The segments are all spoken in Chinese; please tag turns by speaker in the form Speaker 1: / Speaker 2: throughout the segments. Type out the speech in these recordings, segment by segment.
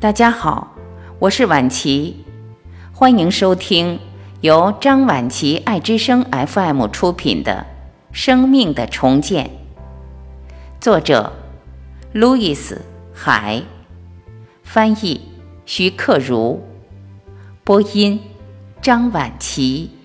Speaker 1: 大家好，我是婉琪，欢迎收听由张婉琪爱之声 FM 出品的《生命的重建》，作者路易斯·海，翻译徐克如，播音张婉琪。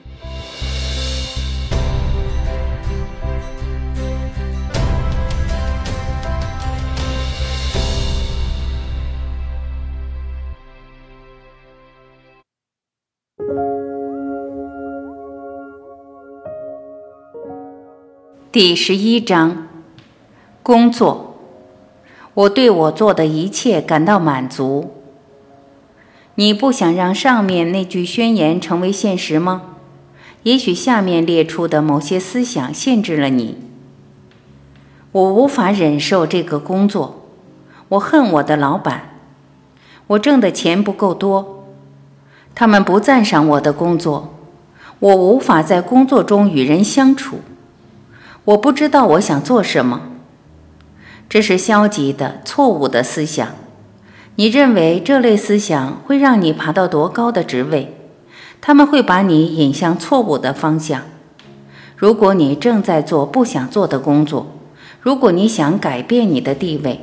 Speaker 1: 第十一章，工作。我对我做的一切感到满足。你不想让上面那句宣言成为现实吗？也许下面列出的某些思想限制了你。我无法忍受这个工作，我恨我的老板。我挣的钱不够多，他们不赞赏我的工作，我无法在工作中与人相处。我不知道我想做什么，这是消极的、错误的思想。你认为这类思想会让你爬到多高的职位？他们会把你引向错误的方向。如果你正在做不想做的工作，如果你想改变你的地位，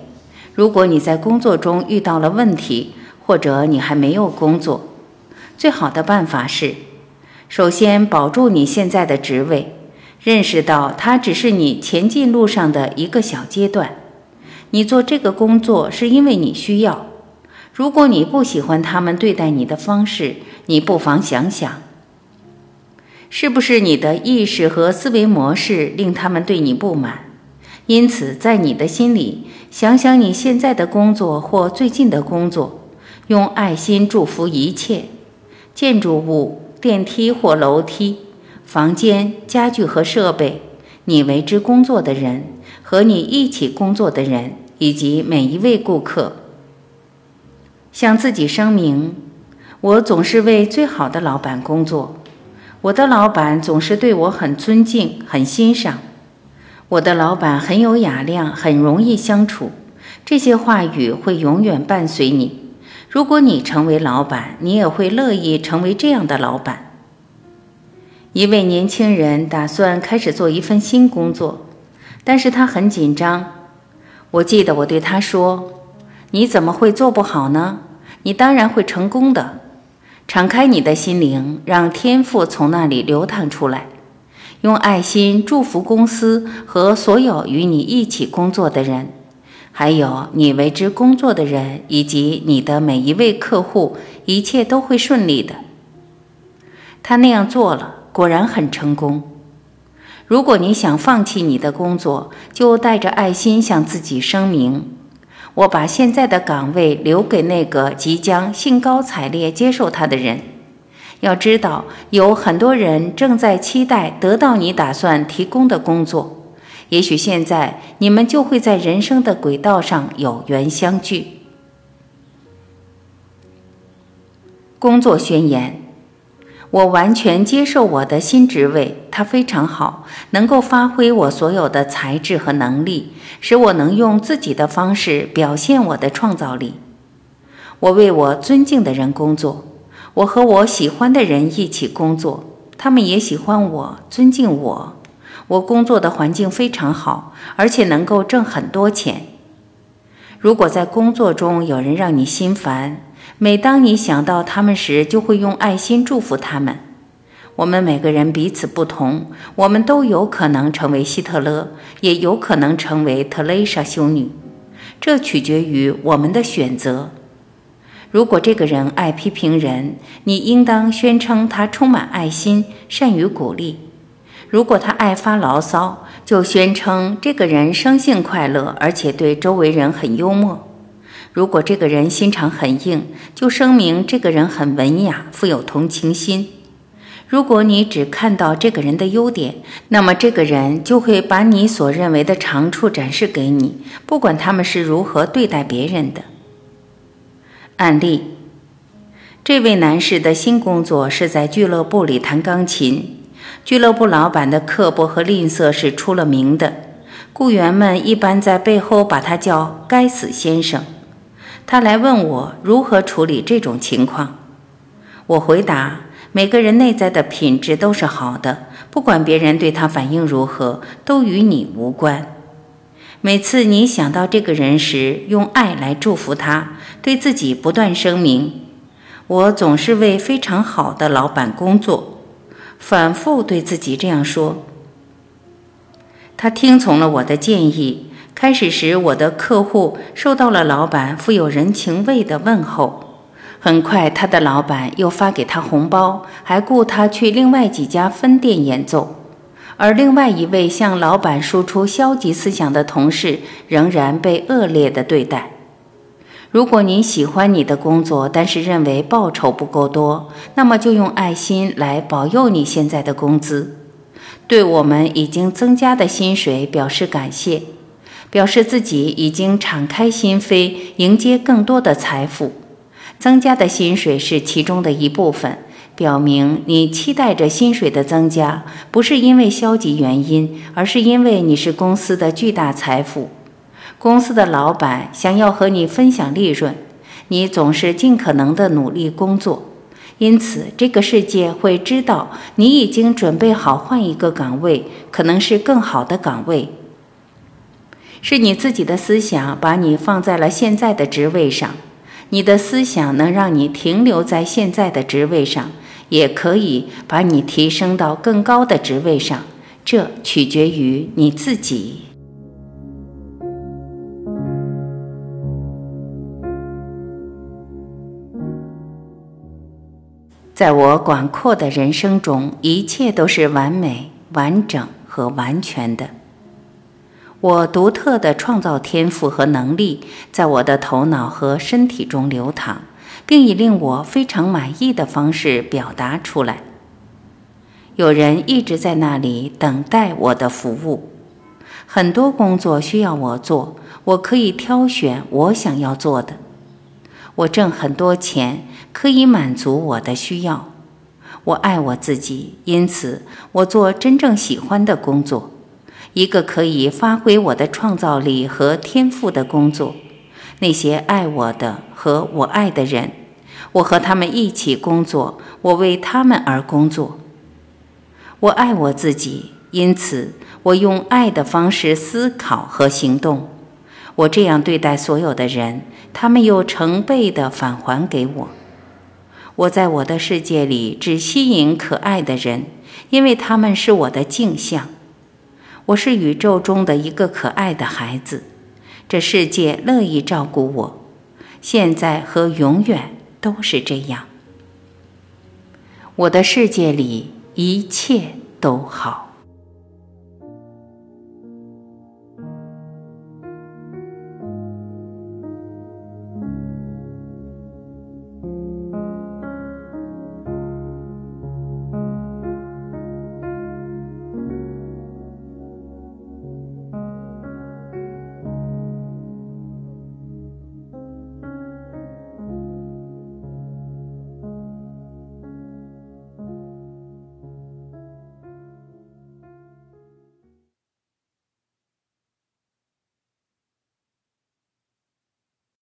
Speaker 1: 如果你在工作中遇到了问题，或者你还没有工作，最好的办法是，首先保住你现在的职位。认识到它只是你前进路上的一个小阶段，你做这个工作是因为你需要。如果你不喜欢他们对待你的方式，你不妨想想，是不是你的意识和思维模式令他们对你不满？因此，在你的心里，想想你现在的工作或最近的工作，用爱心祝福一切建筑物、电梯或楼梯。房间、家具和设备，你为之工作的人和你一起工作的人，以及每一位顾客，向自己声明：我总是为最好的老板工作。我的老板总是对我很尊敬、很欣赏。我的老板很有雅量，很容易相处。这些话语会永远伴随你。如果你成为老板，你也会乐意成为这样的老板。一位年轻人打算开始做一份新工作，但是他很紧张。我记得我对他说：“你怎么会做不好呢？你当然会成功的。敞开你的心灵，让天赋从那里流淌出来。用爱心祝福公司和所有与你一起工作的人，还有你为之工作的人，以及你的每一位客户，一切都会顺利的。”他那样做了。果然很成功。如果你想放弃你的工作，就带着爱心向自己声明：“我把现在的岗位留给那个即将兴高采烈接受它的人。”要知道，有很多人正在期待得到你打算提供的工作。也许现在你们就会在人生的轨道上有缘相聚。工作宣言。我完全接受我的新职位，它非常好，能够发挥我所有的才智和能力，使我能用自己的方式表现我的创造力。我为我尊敬的人工作，我和我喜欢的人一起工作，他们也喜欢我，尊敬我。我工作的环境非常好，而且能够挣很多钱。如果在工作中有人让你心烦，每当你想到他们时，就会用爱心祝福他们。我们每个人彼此不同，我们都有可能成为希特勒，也有可能成为特蕾莎修女，这取决于我们的选择。如果这个人爱批评人，你应当宣称他充满爱心，善于鼓励；如果他爱发牢骚，就宣称这个人生性快乐，而且对周围人很幽默。如果这个人心肠很硬，就声明这个人很文雅，富有同情心。如果你只看到这个人的优点，那么这个人就会把你所认为的长处展示给你，不管他们是如何对待别人的。案例：这位男士的新工作是在俱乐部里弹钢琴。俱乐部老板的刻薄和吝啬是出了名的，雇员们一般在背后把他叫“该死先生”。他来问我如何处理这种情况。我回答：每个人内在的品质都是好的，不管别人对他反应如何，都与你无关。每次你想到这个人时，用爱来祝福他，对自己不断声明：我总是为非常好的老板工作。反复对自己这样说。他听从了我的建议。开始时，我的客户受到了老板富有人情味的问候。很快，他的老板又发给他红包，还雇他去另外几家分店演奏。而另外一位向老板输出消极思想的同事，仍然被恶劣的对待。如果你喜欢你的工作，但是认为报酬不够多，那么就用爱心来保佑你现在的工资。对我们已经增加的薪水表示感谢，表示自己已经敞开心扉迎接更多的财富。增加的薪水是其中的一部分，表明你期待着薪水的增加，不是因为消极原因，而是因为你是公司的巨大财富。公司的老板想要和你分享利润，你总是尽可能的努力工作。因此，这个世界会知道你已经准备好换一个岗位，可能是更好的岗位。是你自己的思想把你放在了现在的职位上，你的思想能让你停留在现在的职位上，也可以把你提升到更高的职位上，这取决于你自己。在我广阔的人生中，一切都是完美、完整和完全的。我独特的创造天赋和能力在我的头脑和身体中流淌，并以令我非常满意的方式表达出来。有人一直在那里等待我的服务，很多工作需要我做，我可以挑选我想要做的。我挣很多钱。可以满足我的需要。我爱我自己，因此我做真正喜欢的工作，一个可以发挥我的创造力和天赋的工作。那些爱我的和我爱的人，我和他们一起工作，我为他们而工作。我爱我自己，因此我用爱的方式思考和行动。我这样对待所有的人，他们又成倍的返还给我。我在我的世界里只吸引可爱的人，因为他们是我的镜像。我是宇宙中的一个可爱的孩子，这世界乐意照顾我，现在和永远都是这样。我的世界里一切都好。